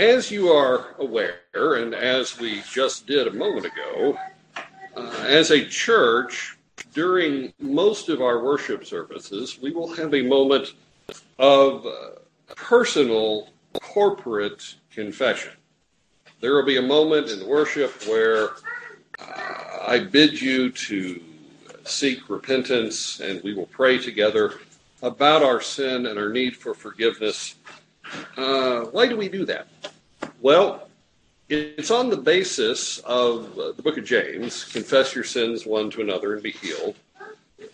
As you are aware, and as we just did a moment ago, uh, as a church, during most of our worship services, we will have a moment of uh, personal corporate confession. There will be a moment in worship where uh, I bid you to seek repentance and we will pray together about our sin and our need for forgiveness. Uh, why do we do that? Well, it's on the basis of uh, the book of James confess your sins one to another and be healed.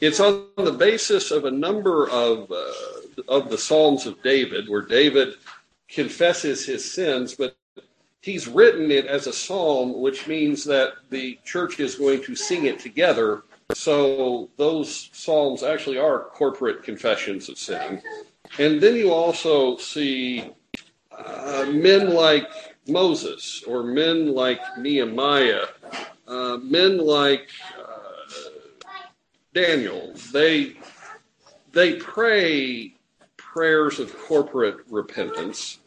It's on the basis of a number of, uh, of the Psalms of David, where David confesses his sins, but he's written it as a psalm, which means that the church is going to sing it together. So those psalms actually are corporate confessions of sin. And then you also see uh, men like Moses or men like Nehemiah, uh, men like uh, Daniel. They they pray prayers of corporate repentance,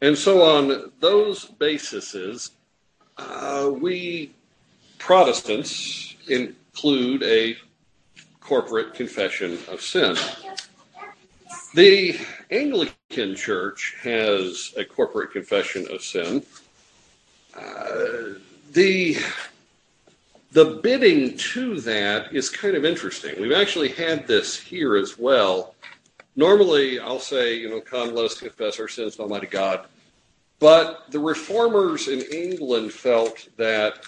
and so on those bases, uh, we Protestants include a corporate confession of sin. The Anglican Church has a corporate confession of sin. Uh, the the bidding to that is kind of interesting. We've actually had this here as well. Normally, I'll say, you know, come, let us confess our sins to Almighty God. But the reformers in England felt that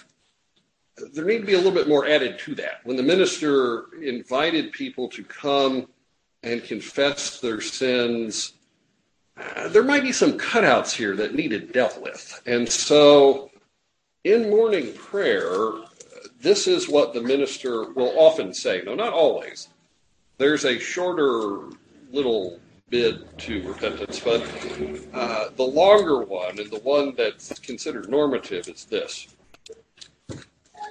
there needed to be a little bit more added to that. When the minister invited people to come and confess their sins, uh, there might be some cutouts here that needed dealt with. And so in morning prayer, this is what the minister will often say. No, not always. There's a shorter little bid to repentance, but uh, the longer one and the one that's considered normative is this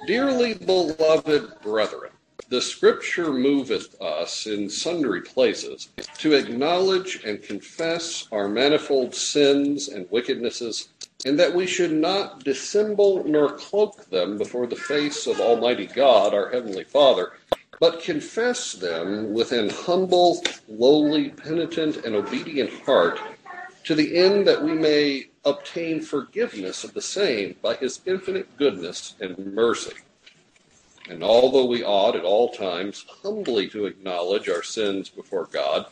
Dearly beloved brethren, the scripture moveth us in sundry places to acknowledge and confess our manifold sins and wickednesses, and that we should not dissemble nor cloak them before the face of Almighty God, our Heavenly Father, but confess them with an humble, lowly, penitent, and obedient heart, to the end that we may obtain forgiveness of the same by his infinite goodness and mercy and although we ought at all times humbly to acknowledge our sins before God,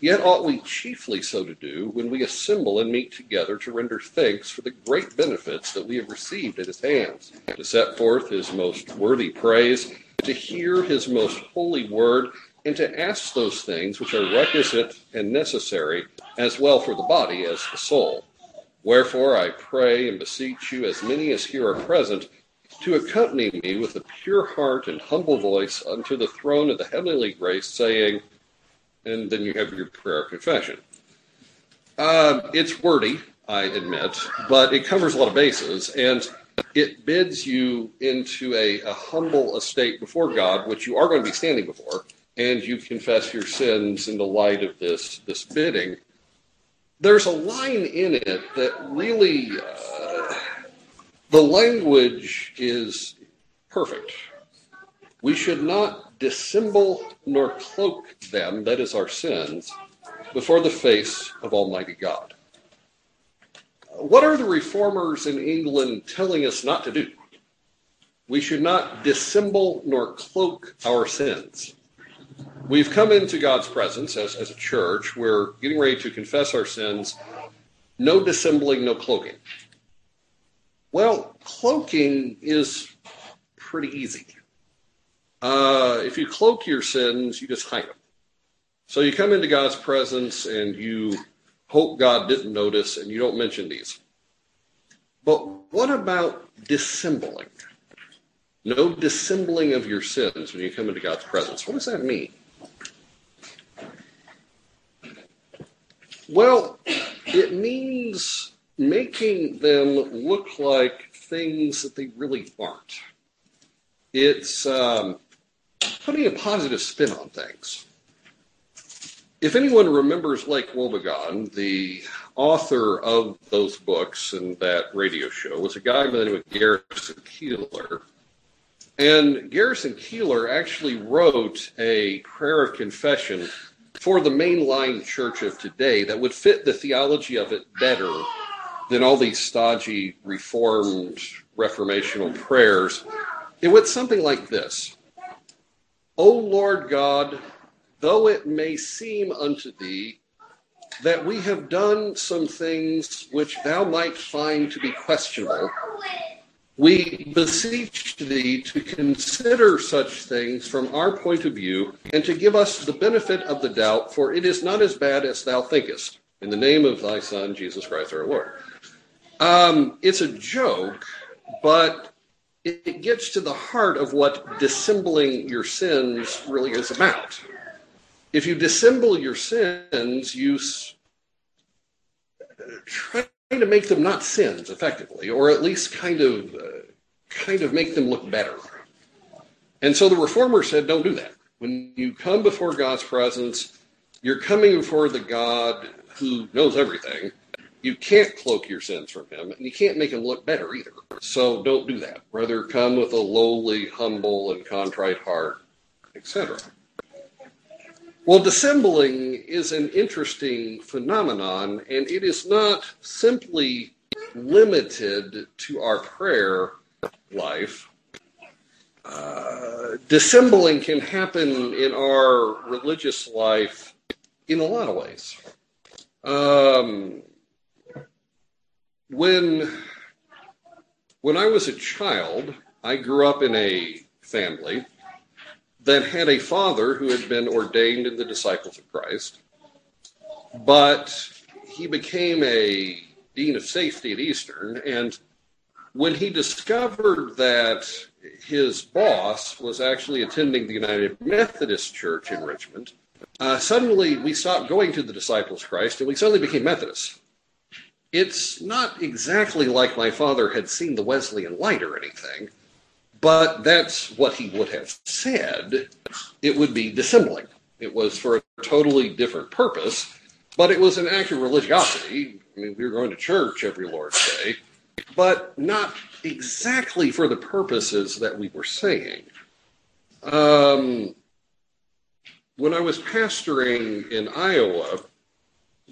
yet ought we chiefly so to do when we assemble and meet together to render thanks for the great benefits that we have received at his hands, to set forth his most worthy praise, to hear his most holy word, and to ask those things which are requisite and necessary, as well for the body as the soul. Wherefore I pray and beseech you, as many as here are present, to accompany me with a pure heart and humble voice unto the throne of the heavenly grace, saying, and then you have your prayer confession. Uh, it's wordy, I admit, but it covers a lot of bases, and it bids you into a, a humble estate before God, which you are going to be standing before, and you confess your sins in the light of this this bidding. There's a line in it that really. Uh, the language is perfect. We should not dissemble nor cloak them, that is our sins, before the face of Almighty God. What are the reformers in England telling us not to do? We should not dissemble nor cloak our sins. We've come into God's presence as, as a church. We're getting ready to confess our sins. No dissembling, no cloaking. Well, cloaking is pretty easy. Uh, if you cloak your sins, you just hide them. So you come into God's presence and you hope God didn't notice and you don't mention these. But what about dissembling? No dissembling of your sins when you come into God's presence. What does that mean? Well, it means making them look like things that they really aren't. It's um, putting a positive spin on things. if anyone remembers Lake Wobegon, the author of those books and that radio show was a guy by the name of Garrison Keillor. And Garrison Keillor actually wrote a prayer of confession for the mainline church of today that would fit the theology of it better than all these stodgy reformed reformational prayers. It went something like this O Lord God, though it may seem unto thee that we have done some things which thou might find to be questionable, we beseech thee to consider such things from our point of view and to give us the benefit of the doubt, for it is not as bad as thou thinkest. In the name of thy Son, Jesus Christ our Lord. Um, it's a joke, but it gets to the heart of what dissembling your sins really is about. If you dissemble your sins, you try to make them not sins effectively, or at least kind of uh, kind of make them look better. And so the reformer said, don't do that. When you come before God's presence, you're coming before the God who knows everything you can't cloak your sins from him, and you can't make him look better either. So don't do that. Rather, come with a lowly, humble, and contrite heart, etc. Well, dissembling is an interesting phenomenon, and it is not simply limited to our prayer life. Uh, dissembling can happen in our religious life in a lot of ways. Um, when when I was a child, I grew up in a family that had a father who had been ordained in the disciples of Christ, but he became a dean of safety at Eastern. And when he discovered that his boss was actually attending the United Methodist Church in Richmond, uh, suddenly we stopped going to the disciples of Christ and we suddenly became Methodists it's not exactly like my father had seen the Wesleyan light or anything, but that's what he would have said. It would be dissembling. It was for a totally different purpose, but it was an act of religiosity. I mean, we were going to church every Lord's Day, but not exactly for the purposes that we were saying. Um, when I was pastoring in Iowa,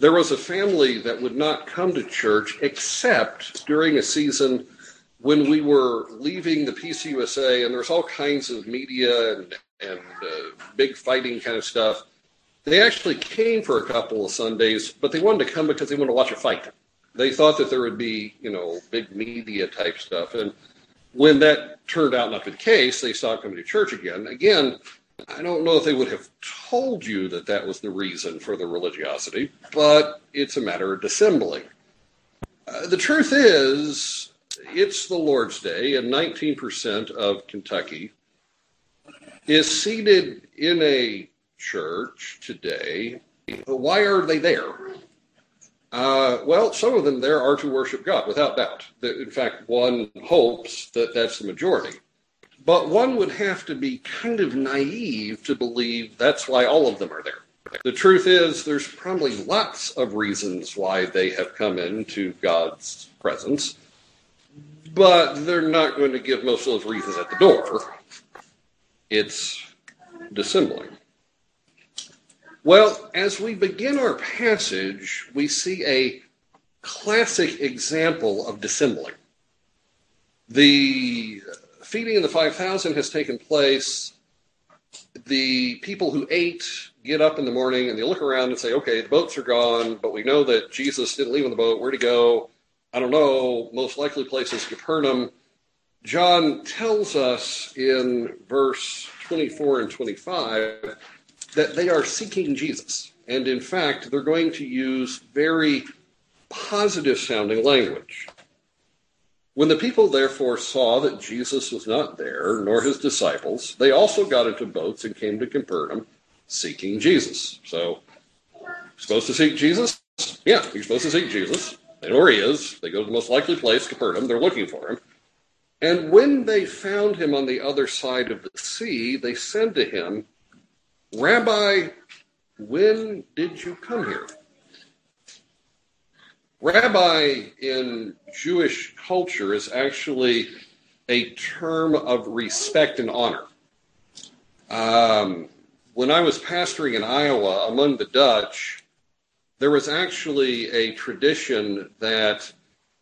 there was a family that would not come to church except during a season when we were leaving the PCUSA, and there's all kinds of media and, and uh, big fighting kind of stuff. They actually came for a couple of Sundays, but they wanted to come because they wanted to watch a fight. They thought that there would be, you know, big media type stuff. And when that turned out not to be the case, they stopped coming to church again. Again, I don't know if they would have told you that that was the reason for the religiosity, but it's a matter of dissembling. Uh, the truth is, it's the Lord's Day, and 19% of Kentucky is seated in a church today. Why are they there? Uh, well, some of them there are to worship God, without doubt. In fact, one hopes that that's the majority. But one would have to be kind of naive to believe that's why all of them are there. The truth is, there's probably lots of reasons why they have come into God's presence, but they're not going to give most of those reasons at the door. It's dissembling. Well, as we begin our passage, we see a classic example of dissembling. The feeding of the 5,000 has taken place. The people who ate get up in the morning and they look around and say, okay, the boats are gone, but we know that Jesus didn't leave on the boat. Where'd he go? I don't know. Most likely place is Capernaum. John tells us in verse 24 and 25 that they are seeking Jesus. And in fact, they're going to use very positive sounding language. When the people therefore saw that Jesus was not there, nor his disciples, they also got into boats and came to Capernaum seeking Jesus. So, supposed to seek Jesus? Yeah, you're supposed to seek Jesus. They know where he is. They go to the most likely place, Capernaum. They're looking for him. And when they found him on the other side of the sea, they said to him, Rabbi, When did you come here? Rabbi in Jewish culture is actually a term of respect and honor. Um, when I was pastoring in Iowa among the Dutch, there was actually a tradition that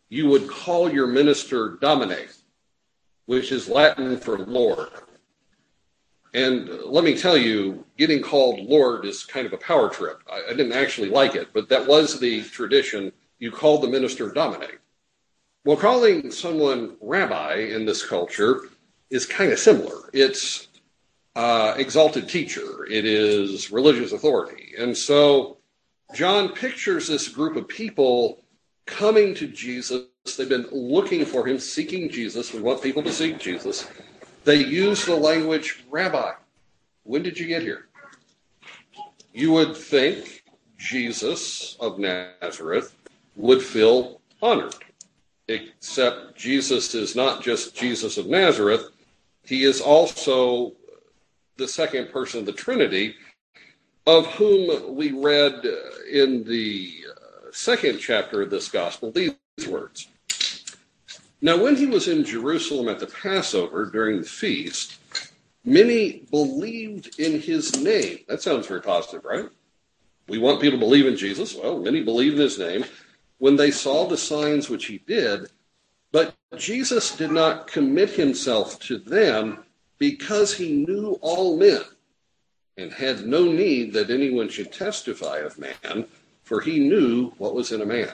you would call your minister Domine, which is Latin for Lord. And let me tell you, getting called Lord is kind of a power trip. I, I didn't actually like it, but that was the tradition. You called the minister Domine. Well, calling someone rabbi in this culture is kind of similar. It's uh, exalted teacher, it is religious authority. And so John pictures this group of people coming to Jesus. They've been looking for him, seeking Jesus. We want people to seek Jesus. They use the language, Rabbi, when did you get here? You would think Jesus of Nazareth would feel honored, except Jesus is not just Jesus of Nazareth, he is also the second person of the Trinity, of whom we read in the uh, second chapter of this gospel these words now, when he was in Jerusalem at the Passover during the feast, many believed in his name. That sounds very positive, right? We want people to believe in Jesus. Well, many believed in his name when they saw the signs which he did. But Jesus did not commit himself to them because he knew all men and had no need that anyone should testify of man, for he knew what was in a man.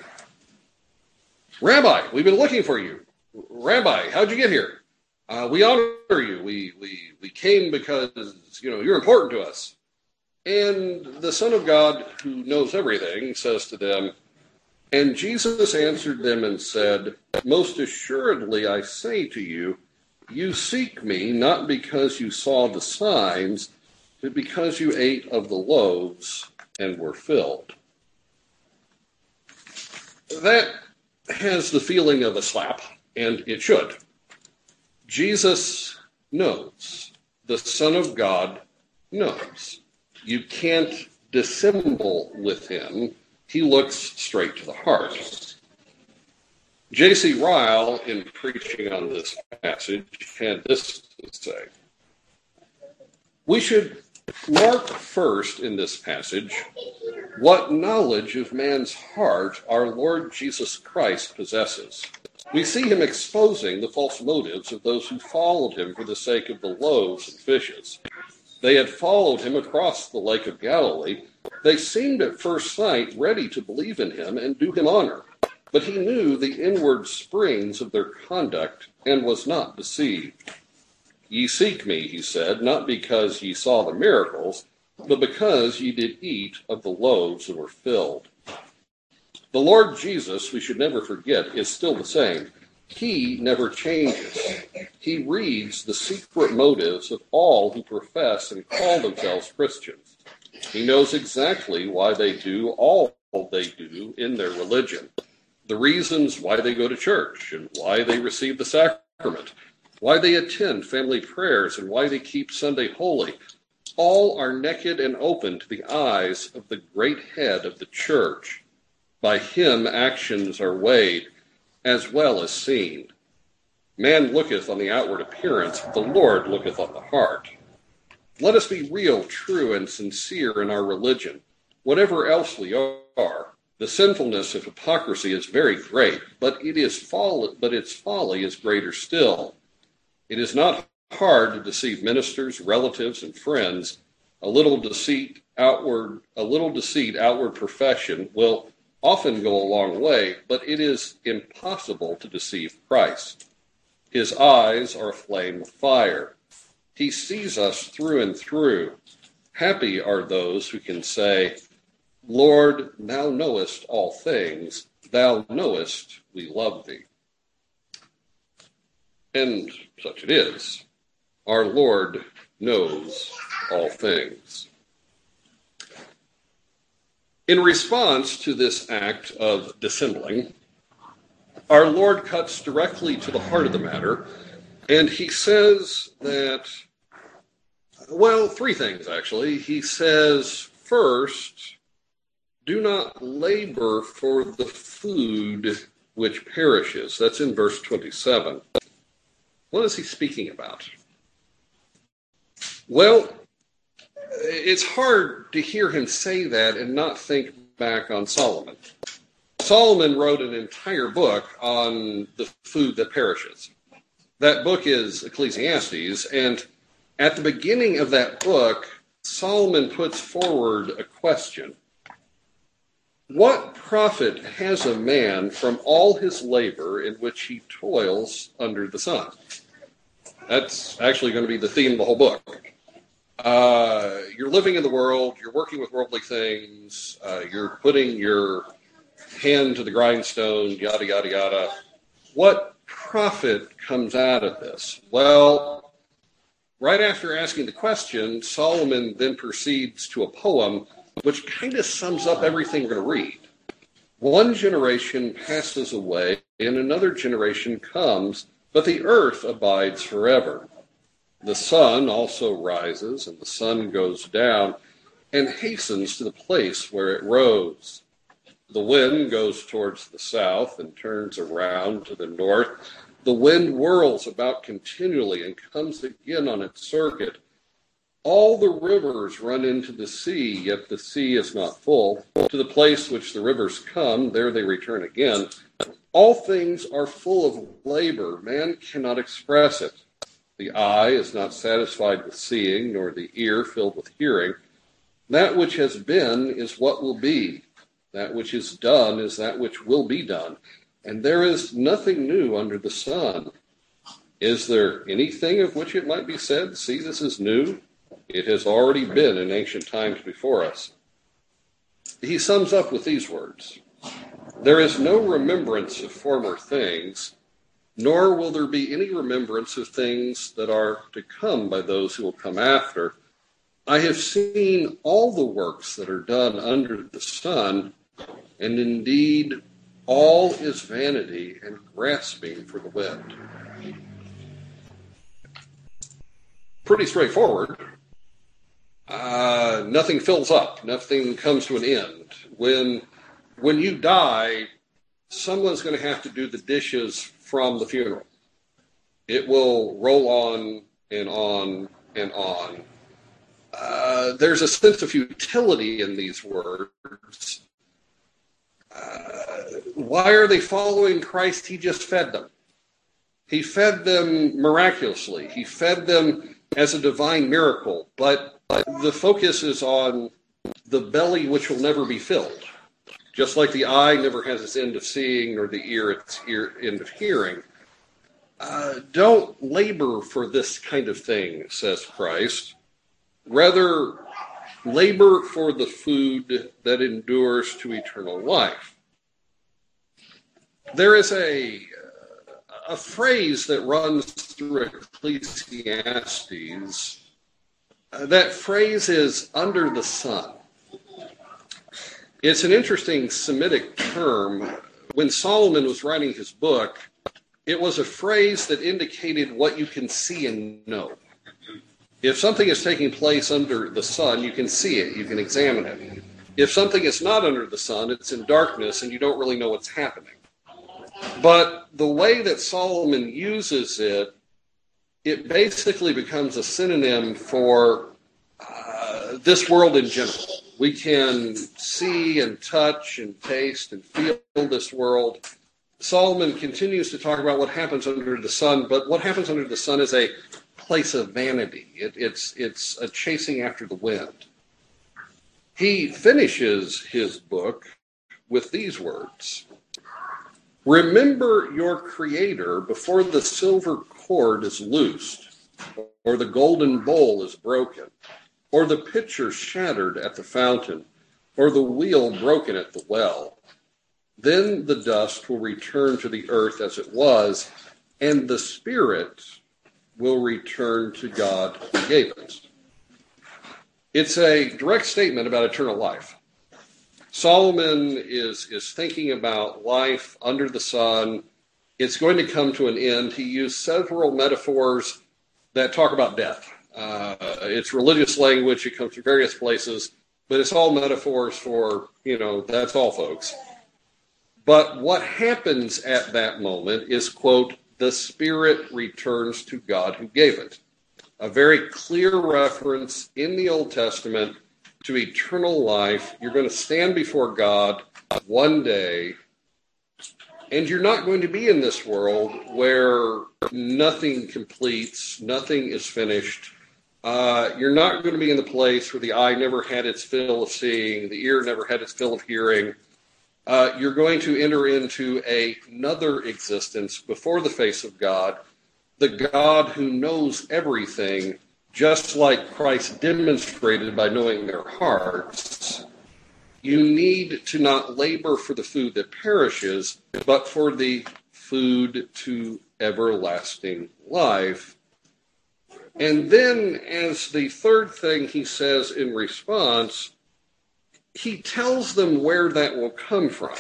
Rabbi, we've been looking for you. Rabbi, how'd you get here? Uh, we honor you. We, we, we came because, you know, you're important to us. And the Son of God, who knows everything, says to them, And Jesus answered them and said, Most assuredly I say to you, you seek me not because you saw the signs, but because you ate of the loaves and were filled. That has the feeling of a slap and it should. Jesus knows. The Son of God knows. You can't dissemble with him. He looks straight to the heart. J.C. Ryle, in preaching on this passage, had this to say We should mark first in this passage what knowledge of man's heart our Lord Jesus Christ possesses. We see him exposing the false motives of those who followed him for the sake of the loaves and fishes. They had followed him across the Lake of Galilee. They seemed at first sight ready to believe in him and do him honor. But he knew the inward springs of their conduct and was not deceived. Ye seek me, he said, not because ye saw the miracles, but because ye did eat of the loaves that were filled. The Lord Jesus, we should never forget, is still the same. He never changes. He reads the secret motives of all who profess and call themselves Christians. He knows exactly why they do all they do in their religion, the reasons why they go to church and why they receive the sacrament, why they attend family prayers, and why they keep Sunday holy. All are naked and open to the eyes of the great head of the church by him actions are weighed as well as seen. Man looketh on the outward appearance, but the Lord looketh on the heart. Let us be real, true, and sincere in our religion, whatever else we are. The sinfulness of hypocrisy is very great, but it is folly, but its folly is greater still. It is not hard to deceive ministers, relatives, and friends. A little deceit outward, a little deceit outward profession will often go a long way, but it is impossible to deceive Christ. His eyes are a flame of fire. He sees us through and through. Happy are those who can say, Lord, thou knowest all things, thou knowest we love thee. And such it is. Our Lord knows all things. In response to this act of dissembling, our Lord cuts directly to the heart of the matter, and he says that, well, three things actually. He says, First, do not labor for the food which perishes. That's in verse 27. What is he speaking about? Well, it's hard to hear him say that and not think back on Solomon. Solomon wrote an entire book on the food that perishes. That book is Ecclesiastes, and at the beginning of that book, Solomon puts forward a question What profit has a man from all his labor in which he toils under the sun? That's actually going to be the theme of the whole book. Uh, you're living in the world, you're working with worldly things, uh, you're putting your hand to the grindstone, yada, yada, yada. What profit comes out of this? Well, right after asking the question, Solomon then proceeds to a poem which kind of sums up everything we're going to read. One generation passes away, and another generation comes, but the earth abides forever. The sun also rises, and the sun goes down and hastens to the place where it rose. The wind goes towards the south and turns around to the north. The wind whirls about continually and comes again on its circuit. All the rivers run into the sea, yet the sea is not full. To the place which the rivers come, there they return again. All things are full of labor. Man cannot express it. The eye is not satisfied with seeing, nor the ear filled with hearing. That which has been is what will be. That which is done is that which will be done. And there is nothing new under the sun. Is there anything of which it might be said, See, this is new? It has already been in ancient times before us. He sums up with these words There is no remembrance of former things nor will there be any remembrance of things that are to come by those who will come after. I have seen all the works that are done under the sun, and indeed all is vanity and grasping for the wind. Pretty straightforward. Uh, nothing fills up. Nothing comes to an end. When when you die, someone's going to have to do the dishes from the funeral. It will roll on and on and on. Uh, there's a sense of futility in these words. Uh, why are they following Christ? He just fed them. He fed them miraculously. He fed them as a divine miracle. But the focus is on the belly which will never be filled. Just like the eye never has its end of seeing, nor the ear its ear, end of hearing. Uh, don't labor for this kind of thing, says Christ. Rather, labor for the food that endures to eternal life. There is a, a phrase that runs through Ecclesiastes. Uh, that phrase is under the sun. It's an interesting Semitic term. When Solomon was writing his book, it was a phrase that indicated what you can see and know. If something is taking place under the sun, you can see it, you can examine it. If something is not under the sun, it's in darkness and you don't really know what's happening. But the way that Solomon uses it, it basically becomes a synonym for uh, this world in general we can see and touch and taste and feel this world. Solomon continues to talk about what happens under the sun, but what happens under the sun is a place of vanity. It, it's, it's a chasing after the wind. He finishes his book with these words Remember your Creator before the silver cord is loosed or the golden bowl is broken or the pitcher shattered at the fountain, or the wheel broken at the well. Then the dust will return to the earth as it was, and the spirit will return to God who gave it. It's a direct statement about eternal life. Solomon is, is thinking about life under the sun. It's going to come to an end. He used several metaphors that talk about death. Uh, it's religious language. It comes from various places. but it's all metaphors for, you know, that's all, folks. But what happens at that moment is, quote, the Spirit returns to God who gave it. A very clear reference in the Old Testament to eternal life. You're going to stand before God one day, and you're not going to be in this world where nothing completes, nothing is finished. Uh, you're not going to be in the place where the eye never had its fill of seeing, the ear never had its fill of hearing. Uh, you're going to enter into a, another existence before the face of God, the God who knows everything just like Christ demonstrated by knowing their hearts, you need to not labor for the food that perishes, but for the food to everlasting life. And then, as the third thing he says in response, he tells them where that will come from.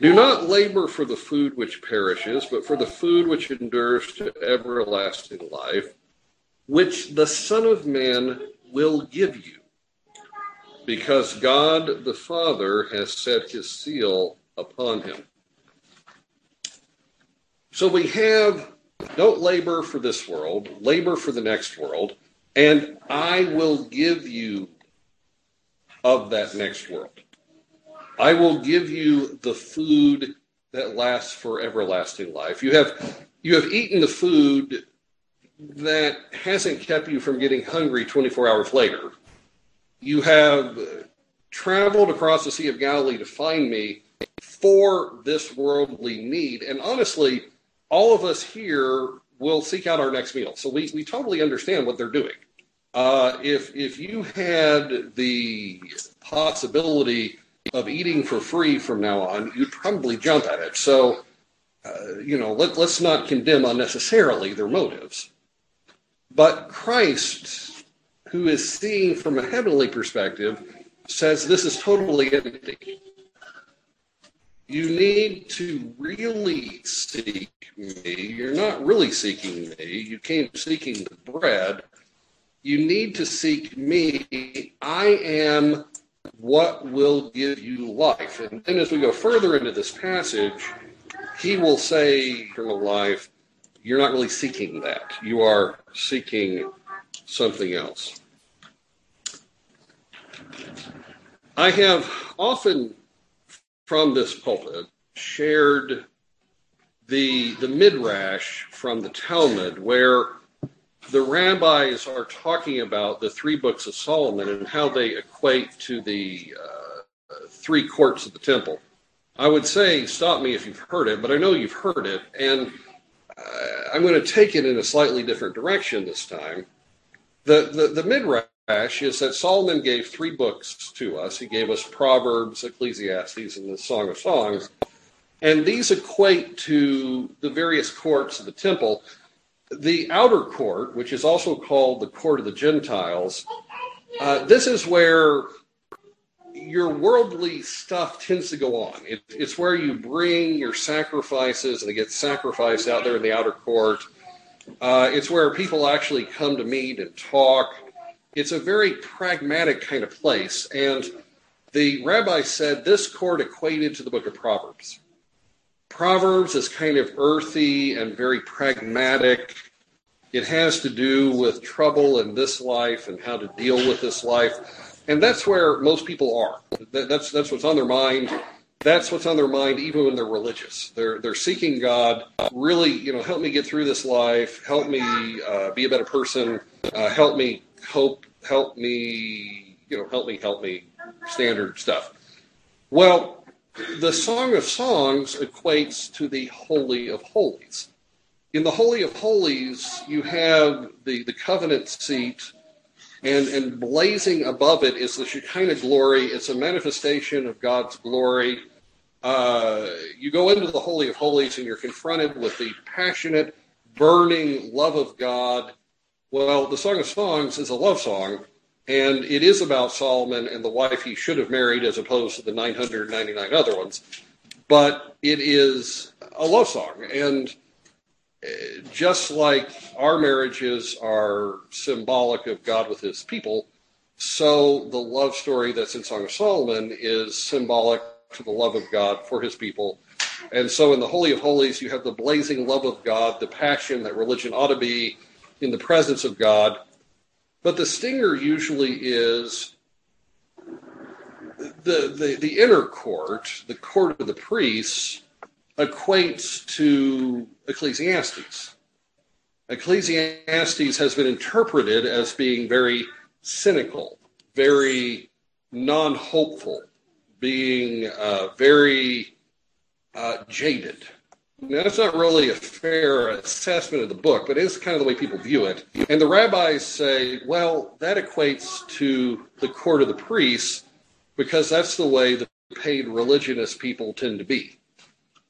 Do not labor for the food which perishes, but for the food which endures to everlasting life which the Son of Man will give you, because God the Father has set his seal upon him. So we have don't labor for this world, labor for the next world, and I will give you of that next world. I will give you the food that lasts for everlasting life. You have you have eaten the food that hasn't kept you from getting hungry 24 hours later. You have traveled across the Sea of Galilee to find me for this worldly need. And honestly, all of us here will seek out our next meal. So we, we totally understand what they're doing. Uh, if if you had the possibility of eating for free from now on, you'd probably jump at it. So, uh, you know, let, let's not condemn unnecessarily their motives. But Christ, who is seeing from a heavenly perspective, says this is totally empty. You need to really seek me. You're not really seeking me. You came seeking the bread. You need to seek me. I am what will give you life. And then as we go further into this passage, he will say eternal life you're not really seeking that. You are seeking something else. I have often from this pulpit shared the the midrash from the Talmud where the rabbis are talking about the three books of Solomon and how they equate to the uh, three courts of the temple. I would say, stop me if you've heard it, but I know you've heard it. And I'm going to take it in a slightly different direction this time. The, the, the midrash is that Solomon gave three books to us. He gave us Proverbs, Ecclesiastes, and the Song of Songs. And these equate to the various courts of the temple. The outer court, which is also called the court of the Gentiles, uh, this is where your worldly stuff tends to go on. It, it's where you bring your sacrifices and it gets sacrificed out there in the outer court. Uh, it's where people actually come to meet and talk. It's a very pragmatic kind of place. And the rabbi said this court equated to the book of Proverbs. Proverbs is kind of earthy and very pragmatic. It has to do with trouble in this life and how to deal with this life and that's where most people are. That's that's what's on their mind. That's what's on their mind, even when they're religious. They're they're seeking God. Really, you know, help me get through this life. Help me uh, be a better person. Uh, help me hope. Help me, you know, help me, help me. Standard stuff. Well, the Song of Songs equates to the Holy of Holies. In the Holy of Holies, you have the, the covenant seat and and blazing above it is the Shekinah glory. It's a manifestation of God's glory. Uh, you go into the Holy of Holies and you're confronted with the passionate, burning love of God. Well, the Song of Songs is a love song, and it is about Solomon and the wife he should have married as opposed to the 999 other ones. But it is a love song. And eh, just like our marriages are symbolic of God with his people, so the love story that's in Song of Solomon is symbolic to the love of God for his people. And so in the Holy of Holies, you have the blazing love of God, the passion that religion ought to be in the presence of God. But the stinger usually is the, the, the inner court, the court of the priests, equates to Ecclesiastes. Ecclesiastes has been interpreted as being very cynical, very non hopeful, being uh, very uh, jaded. Now, that's not really a fair assessment of the book, but it's kind of the way people view it. And the rabbis say, well, that equates to the court of the priests because that's the way the paid religionist people tend to be.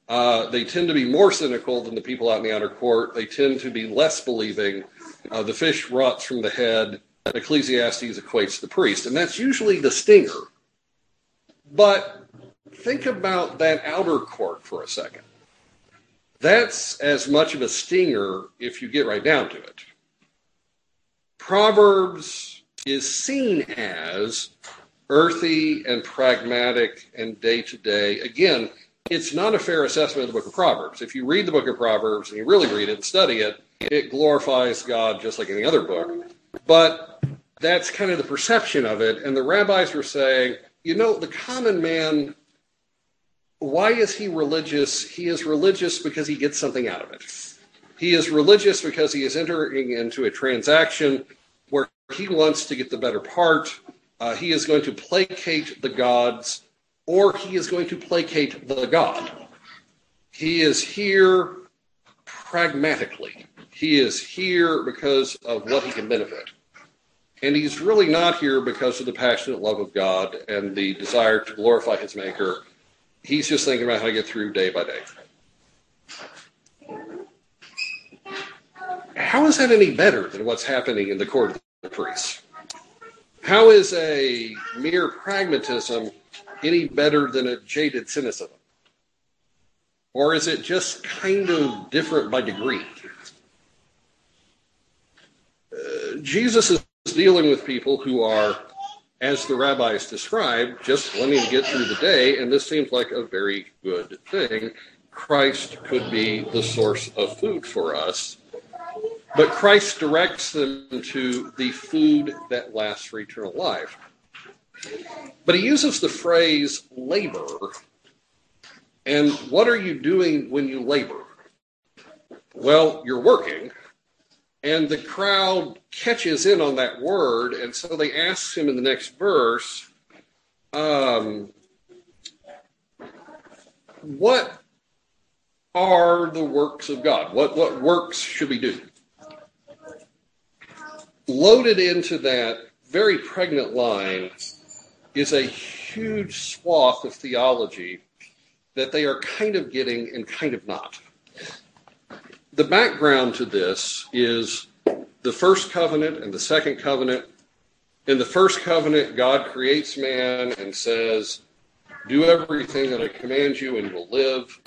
Uh, they tend to be more cynical than the people out in the outer court. They tend to be less believing. Uh, the fish rots from the head. Ecclesiastes equates the priest, and that's usually the stinger. But think about that outer court for a second. That's as much of a stinger if you get right down to it. Proverbs is seen as earthy and pragmatic and day to day. Again, it's not a fair assessment of the book of Proverbs. If you read the book of Proverbs and you really read it and study it, it glorifies God just like any other book. But that's kind of the perception of it. And the rabbis were saying, you know, the common man, why is he religious? He is religious because he gets something out of it. He is religious because he is entering into a transaction where he wants to get the better part. Uh, he is going to placate the gods or he is going to placate the God. He is here pragmatically. He is here because of what he can benefit. And he's really not here because of the passionate love of God and the desire to glorify his Maker. He's just thinking about how to get through day by day. How is that any better than what's happening in the court of the priests? How is a mere pragmatism any better than a jaded cynicism? Or is it just kind of different by degree? Uh, Jesus is dealing with people who are, as the rabbis describe, just wanting to get through the day, and this seems like a very good thing. Christ could be the source of food for us. But Christ directs them to the food that lasts for eternal life. But he uses the phrase labor. And what are you doing when you labor? Well, you're working. And the crowd catches in on that word. And so they ask him in the next verse, um, what are the works of God? What, what works should we do? Loaded into that very pregnant line is a huge swath of theology that they are kind of getting and kind of not. The background to this is the first covenant and the second covenant. In the first covenant, God creates man and says, Do everything that I command you and you will live.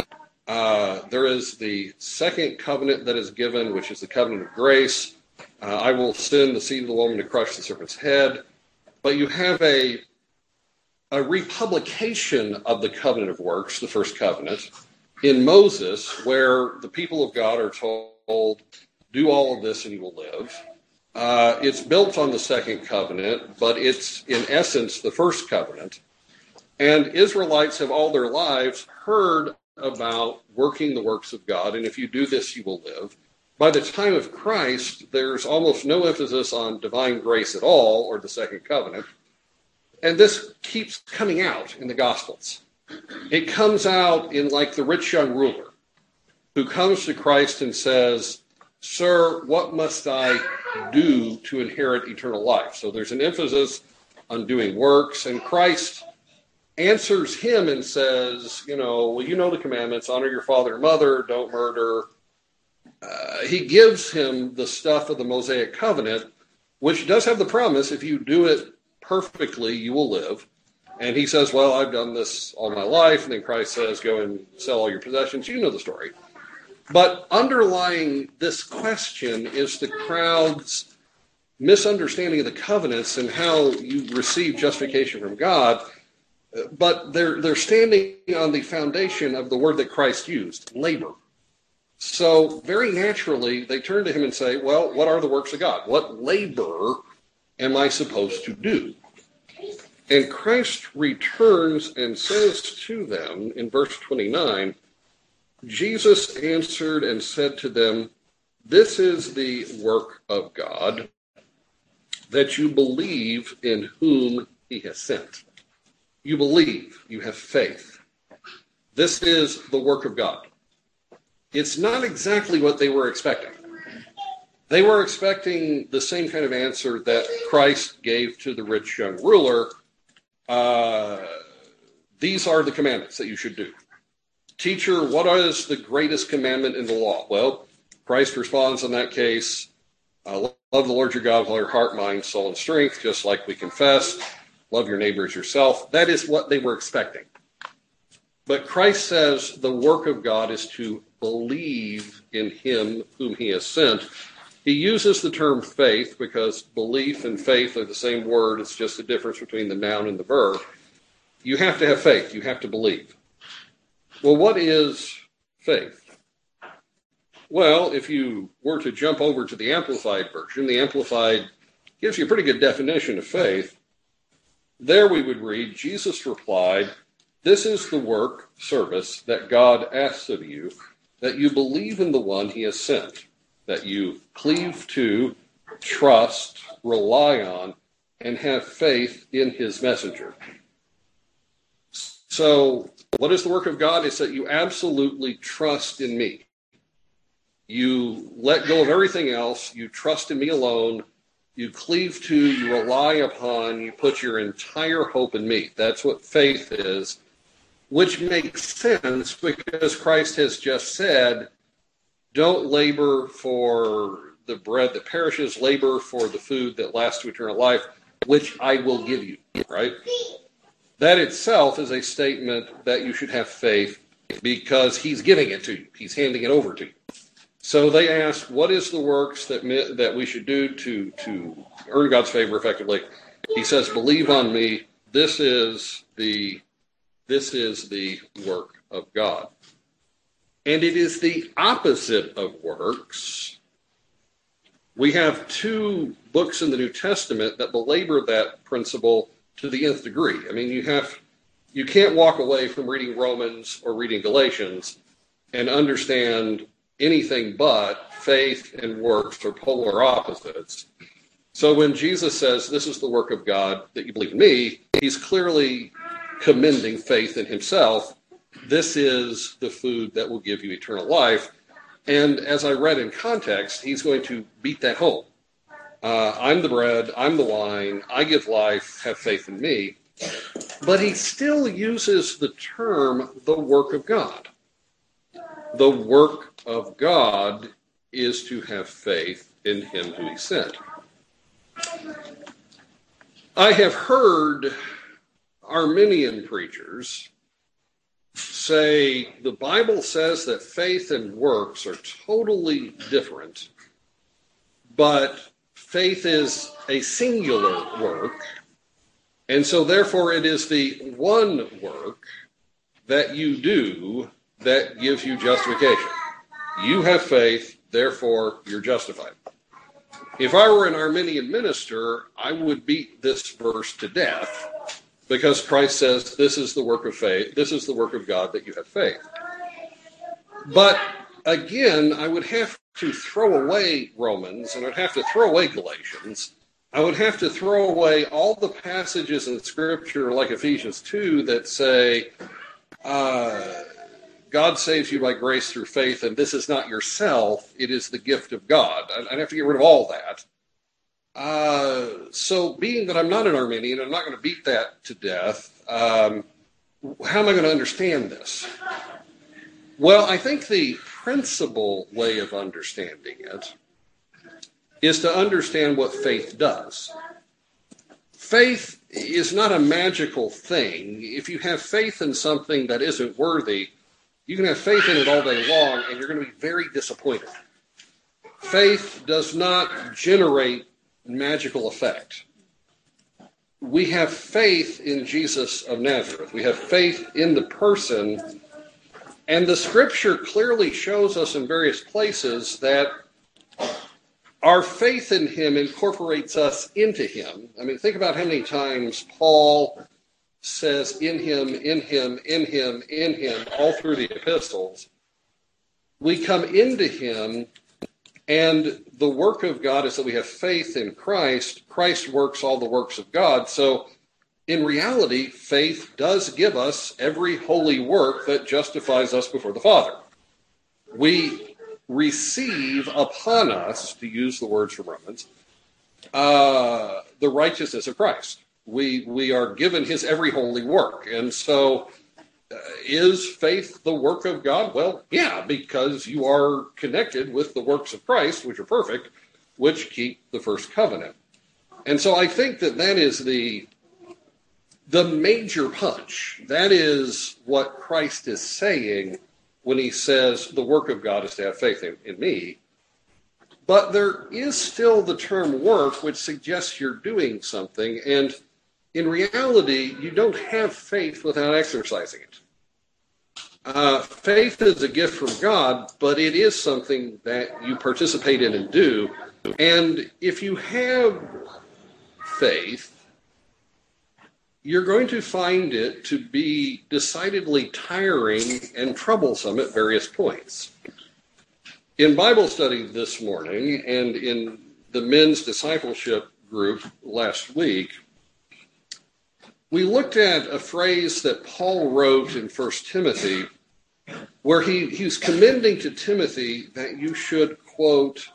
Uh, there is the second covenant that is given, which is the covenant of grace. Uh, I will send the seed of the woman to crush the serpent's head. But you have a a republication of the covenant of works, the first covenant, in Moses, where the people of God are told, do all of this and you will live. Uh, it's built on the second covenant, but it's in essence the first covenant. And Israelites have all their lives heard about working the works of God, and if you do this, you will live. By the time of Christ, there's almost no emphasis on divine grace at all, or the second covenant. And this keeps coming out in the Gospels. It comes out in like the rich young ruler who comes to Christ and says, Sir, what must I do to inherit eternal life? So there's an emphasis on doing works, and Christ answers him and says, You know, well, you know the commandments honor your father and mother, don't murder. Uh, he gives him the stuff of the Mosaic covenant, which does have the promise if you do it perfectly, you will live. And he says, Well, I've done this all my life. And then Christ says, Go and sell all your possessions. You know the story. But underlying this question is the crowd's misunderstanding of the covenants and how you receive justification from God, but they're they're standing on the foundation of the word that Christ used, labor. So very naturally, they turn to him and say, "Well, what are the works of God? What labor am I supposed to do?" And Christ returns and says to them in verse 29, Jesus answered and said to them, This is the work of God, that you believe in whom he has sent. You believe, you have faith. This is the work of God. It's not exactly what they were expecting. They were expecting the same kind of answer that Christ gave to the rich young ruler. Uh, these are the commandments that you should do. Teacher, what is the greatest commandment in the law? Well, Christ responds in that case uh, love the Lord your God with all your heart, mind, soul, and strength, just like we confess. Love your neighbor as yourself. That is what they were expecting. But Christ says the work of God is to believe in him whom he has sent. He uses the term faith because belief and faith are the same word. It's just the difference between the noun and the verb. You have to have faith. You have to believe. Well, what is faith? Well, if you were to jump over to the Amplified version, the Amplified gives you a pretty good definition of faith. There we would read Jesus replied, This is the work, service, that God asks of you, that you believe in the one he has sent, that you cleave to, trust, rely on, and have faith in his messenger. So, what is the work of God? Is that you absolutely trust in me. You let go of everything else. You trust in me alone. You cleave to, you rely upon, you put your entire hope in me. That's what faith is, which makes sense because Christ has just said, don't labor for the bread that perishes, labor for the food that lasts to eternal life, which I will give you, right? That itself is a statement that you should have faith because he's giving it to you. He's handing it over to you. So they asked, "What is the works that that we should do to to earn God's favor effectively?" He says, "Believe on me. This is the this is the work of God." And it is the opposite of works. We have two books in the New Testament that belabor that principle to the nth degree. I mean, you have you can't walk away from reading Romans or reading Galatians and understand anything but faith and works are polar opposites. So when Jesus says, This is the work of God that you believe in me, he's clearly commending faith in himself. This is the food that will give you eternal life. And as I read in context, he's going to beat that home. Uh, I'm the bread, I'm the wine, I give life, have faith in me. But he still uses the term the work of God. The work of God is to have faith in him who he sent. I have heard Arminian preachers say the Bible says that faith and works are totally different, but faith is a singular work, and so therefore it is the one work that you do that gives you justification. You have faith, therefore you're justified. If I were an Arminian minister, I would beat this verse to death because Christ says this is the work of faith, this is the work of God that you have faith. But again, I would have to throw away Romans and I'd have to throw away Galatians. I would have to throw away all the passages in Scripture, like Ephesians 2, that say, uh, God saves you by grace through faith, and this is not yourself, it is the gift of God. I'd have to get rid of all that. Uh, so, being that I'm not an Arminian, I'm not going to beat that to death. Um, how am I going to understand this? Well, I think the principal way of understanding it is to understand what faith does. Faith is not a magical thing. If you have faith in something that isn't worthy, you can have faith in it all day long, and you're going to be very disappointed. Faith does not generate magical effect. We have faith in Jesus of Nazareth. We have faith in the person. And the scripture clearly shows us in various places that our faith in him incorporates us into him. I mean, think about how many times Paul says, in him, in him, in him, in him, all through the epistles. We come into him, and the work of God is that we have faith in Christ. Christ works all the works of God. So, in reality, faith does give us every holy work that justifies us before the Father. We receive upon us, to use the words from Romans, uh, the righteousness of Christ. We we are given His every holy work, and so uh, is faith the work of God? Well, yeah, because you are connected with the works of Christ, which are perfect, which keep the first covenant. And so I think that that is the the major punch. That is what Christ is saying when he says the work of God is to have faith in, in me. But there is still the term work, which suggests you're doing something. And in reality, you don't have faith without exercising it. Uh, faith is a gift from God, but it is something that you participate in and do. And if you have faith, you're going to find it to be decidedly tiring and troublesome at various points. In Bible study this morning and in the men's discipleship group last week, we looked at a phrase that Paul wrote in 1 Timothy where he, he's commending to Timothy that you should, quote,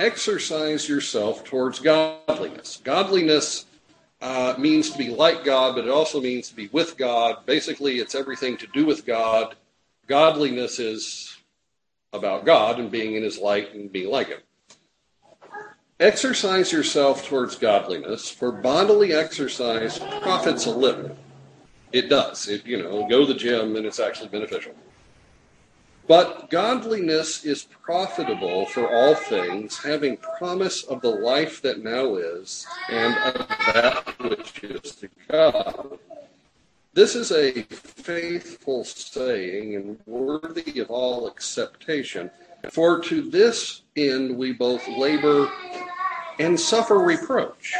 exercise yourself towards godliness. Godliness uh, means to be like God, but it also means to be with God. Basically, it's everything to do with God. Godliness is about God and being in His light and being like Him. Exercise yourself towards godliness, for bodily exercise profits a little. It does. It, you know, go to the gym and it's actually beneficial. But godliness is profitable for all things, having promise of the life that now is and of that which is to come. This is a faithful saying and worthy of all acceptation. For to this end we both labor and suffer reproach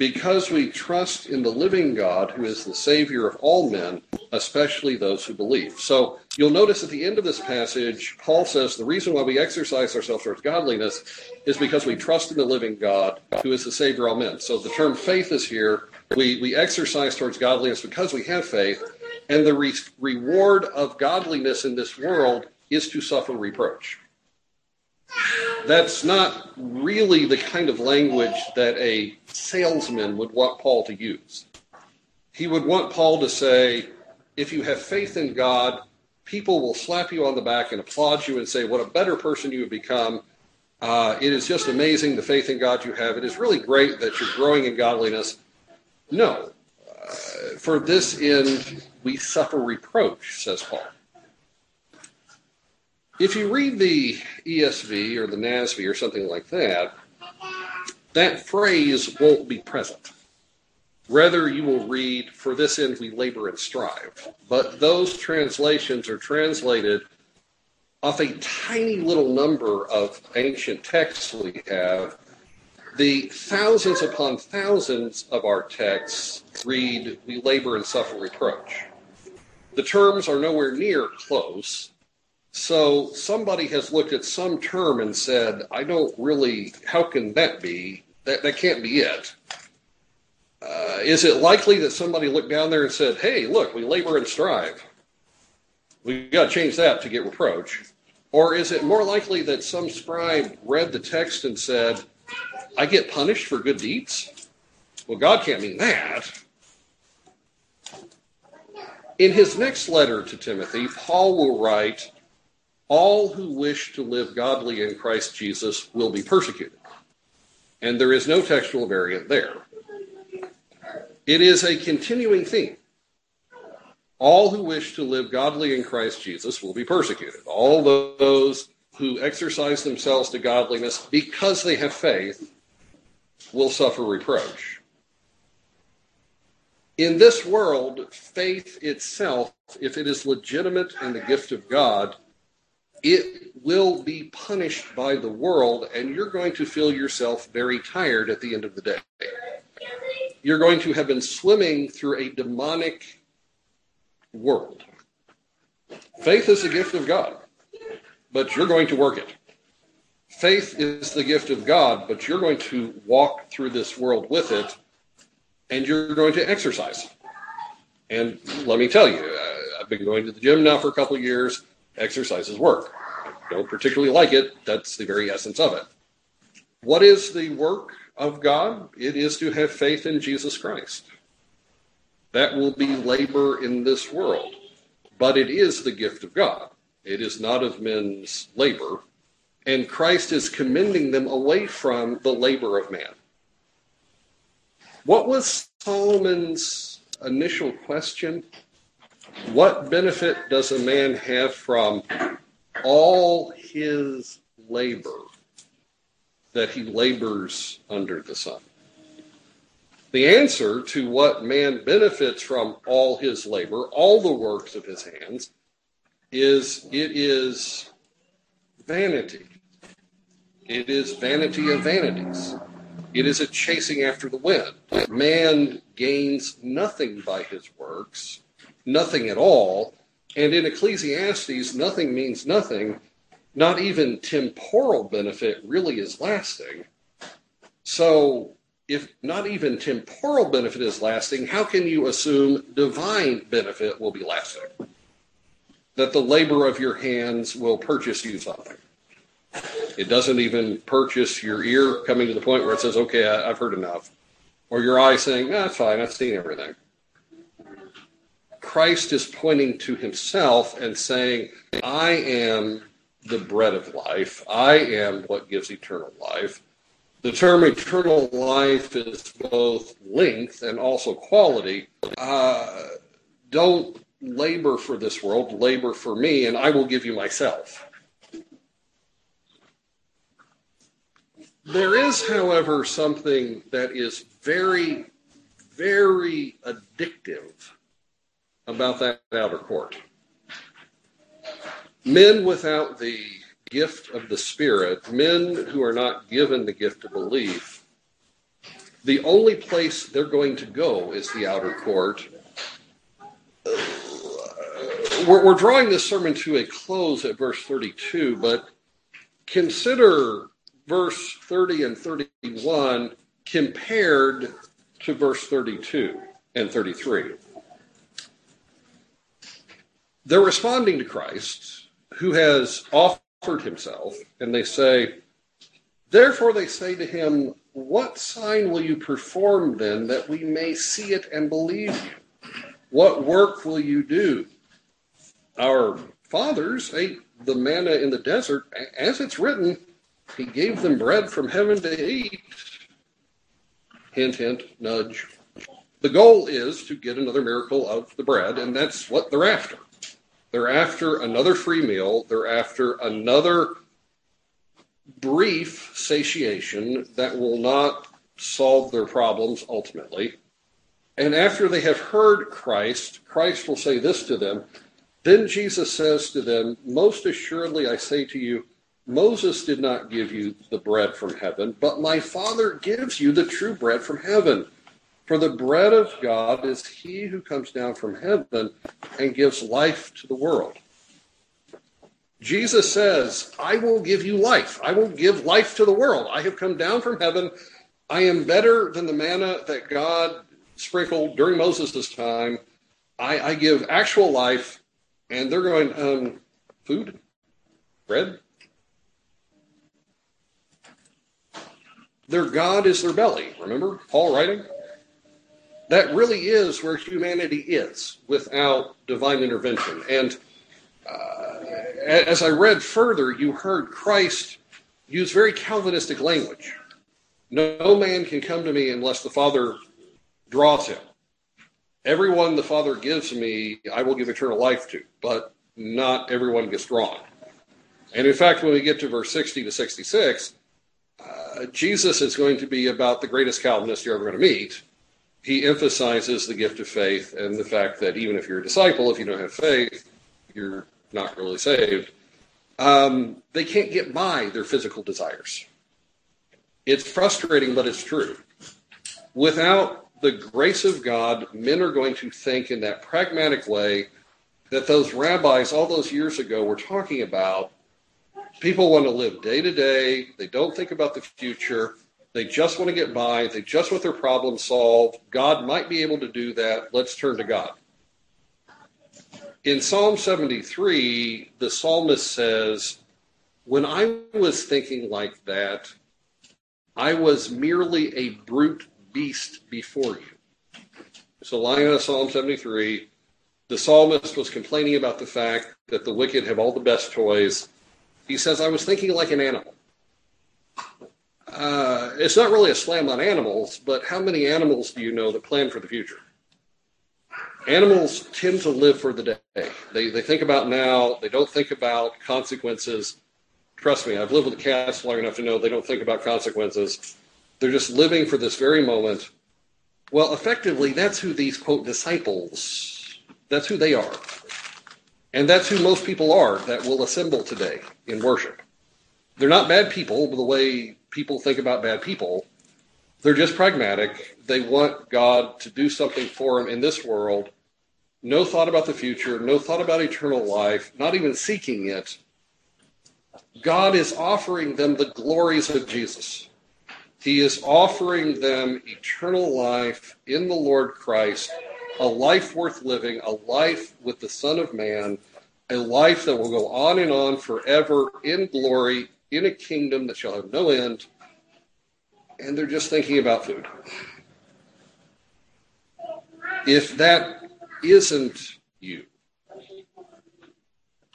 because we trust in the living God who is the Savior of all men, especially those who believe. So you'll notice at the end of this passage, Paul says the reason why we exercise ourselves towards godliness is because we trust in the living God who is the Savior of all men. So the term faith is here. We, we exercise towards godliness because we have faith, and the re- reward of godliness in this world is to suffer reproach that's not really the kind of language that a salesman would want Paul to use. He would want Paul to say, if you have faith in God, people will slap you on the back and applaud you and say, what a better person you have become. Uh, it is just amazing the faith in God you have. It is really great that you're growing in godliness. No. Uh, for this end, we suffer reproach, says Paul. If you read the ESV or the NASV or something like that, that phrase won't be present. Rather, you will read, For this end we labor and strive. But those translations are translated off a tiny little number of ancient texts we have. The thousands upon thousands of our texts read, We labor and suffer reproach. The terms are nowhere near close, so somebody has looked at some term and said, I don't really, how can that be? That, that can't be it. Uh, is it likely that somebody looked down there and said, hey, look, we labor and strive? We got to change that to get reproach. Or is it more likely that some scribe read the text and said, I get punished for good deeds? Well, God can't mean that. In his next letter to Timothy, Paul will write, all who wish to live godly in Christ Jesus will be persecuted. And there is no textual variant there. It is a continuing theme. All who wish to live godly in Christ Jesus will be persecuted. All those who exercise themselves to godliness because they have faith will suffer reproach. In this world, faith itself, if it is legitimate and the gift of God, it will be punished by the world, and you're going to feel yourself very tired at the end of the day. You're going to have been swimming through a demonic world. Faith is a gift of God, but you're going to work it. Faith is the gift of God, but you're going to walk through this world with it, and you're going to exercise. And let me tell you, uh, I've been going to the gym now for a couple years. Exercises work. I don't particularly like it. That's the very essence of it. What is the work of God? It is to have faith in Jesus Christ. That will be labor in this world, but it is the gift of God. It is not of men's labor, and Christ is commending them away from the labor of man. What was Solomon's initial question? What benefit does a man have from all his labor that he labors under the sun? The answer to what man benefits from all his labor, all the works of his hands, is it is vanity. It is vanity of vanities. It is a chasing after the wind. Man gains nothing by his works, nothing at all. And in Ecclesiastes, nothing means nothing. Not even temporal benefit really is lasting. So if not even temporal benefit is lasting, how can you assume divine benefit will be lasting? That the labor of your hands will purchase you something. It doesn't even purchase your ear coming to the point where it says, okay, I, have heard enough. Or your eye saying, that's fine, I've seen everything. Christ is pointing to himself and saying, I am the bread of life. I am what gives eternal life. The term eternal life is both length and also quality. Uh, don't labor for this world, labor for me, and I will give you myself. There is, however, something that is very, very addictive about that outer court. Men without the gift of the Spirit, men who are not given the gift of belief, the only place they're going to go is the outer court. We're, we're drawing this sermon to a close at verse 32, but consider verse 30 and 31 compared to verse 32 and 33. They're responding to Christ, who has offered himself, and they say, Therefore they say to him, What sign will you perform then that we may see it and believe you? What work will you do? Our fathers ate the manna in the desert, as it's written, He gave them bread from heaven to eat. Hint, hint, nudge. The goal is to get another miracle of the bread, and that's what they're after. They're after another free meal. They're after another brief satiation that will not solve their problems ultimately. And after they have heard Christ, Christ will say this to them. Then Jesus says to them, Most assuredly I say to you, Moses did not give you the bread from heaven, but my Father gives you the true bread from heaven. For the bread of God is he who comes down from heaven and gives life to the world. Jesus says, I will give you life. I will give life to the world. I have come down from heaven. I am better than the manna that God sprinkled during Moses' time. I, I give actual life. And they're going, um, food? Bread? Their God is their belly. Remember Paul writing? That really is where humanity is without divine intervention. And uh, as I read further, you heard Christ use very Calvinistic language. No man can come to me unless the Father draws him. Everyone the Father gives me, I will give eternal life to, but not everyone gets drawn. And in fact, when we get to verse 60 to 66, uh, Jesus is going to be about the greatest Calvinist you're ever going to meet. He emphasizes the gift of faith and the fact that even if you're a disciple, if you don't have faith, you're not really saved. Um, they can't get by their physical desires. It's frustrating, but it's true. Without the grace of God, men are going to think in that pragmatic way that those rabbis all those years ago were talking about. People want to live day to day. They don't think about the future. They just want to get by. They just want their problem solved. God might be able to do that. Let's turn to God. In Psalm 73, the psalmist says, When I was thinking like that, I was merely a brute beast before you. So, lying on Psalm 73, the psalmist was complaining about the fact that the wicked have all the best toys. He says, I was thinking like an animal. Uh, it's not really a slam on animals, but how many animals do you know that plan for the future? Animals tend to live for the day. They, they think about now, they don't think about consequences. Trust me, I've lived with cats long enough to know they don't think about consequences. They're just living for this very moment. Well, effectively, that's who these quote disciples, that's who they are. And that's who most people are that will assemble today in worship. They're not bad people the way people think about bad people. They're just pragmatic. They want God to do something for them in this world. No thought about the future, no thought about eternal life, not even seeking it. God is offering them the glories of Jesus. He is offering them eternal life in the Lord Christ, a life worth living, a life with the Son of Man, a life that will go on and on forever in glory, in a kingdom that shall have no end. And they're just thinking about food. If that isn't you,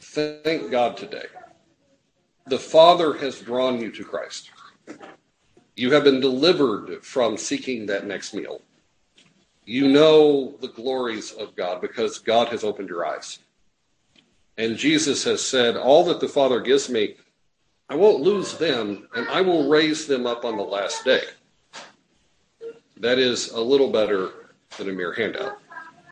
thank God today. The Father has drawn you to Christ. You have been delivered from seeking that next meal. You know the glories of God because God has opened your eyes. And Jesus has said, All that the Father gives me, I won't lose them, and I will raise them up on the last day. That is a little better than a mere handout.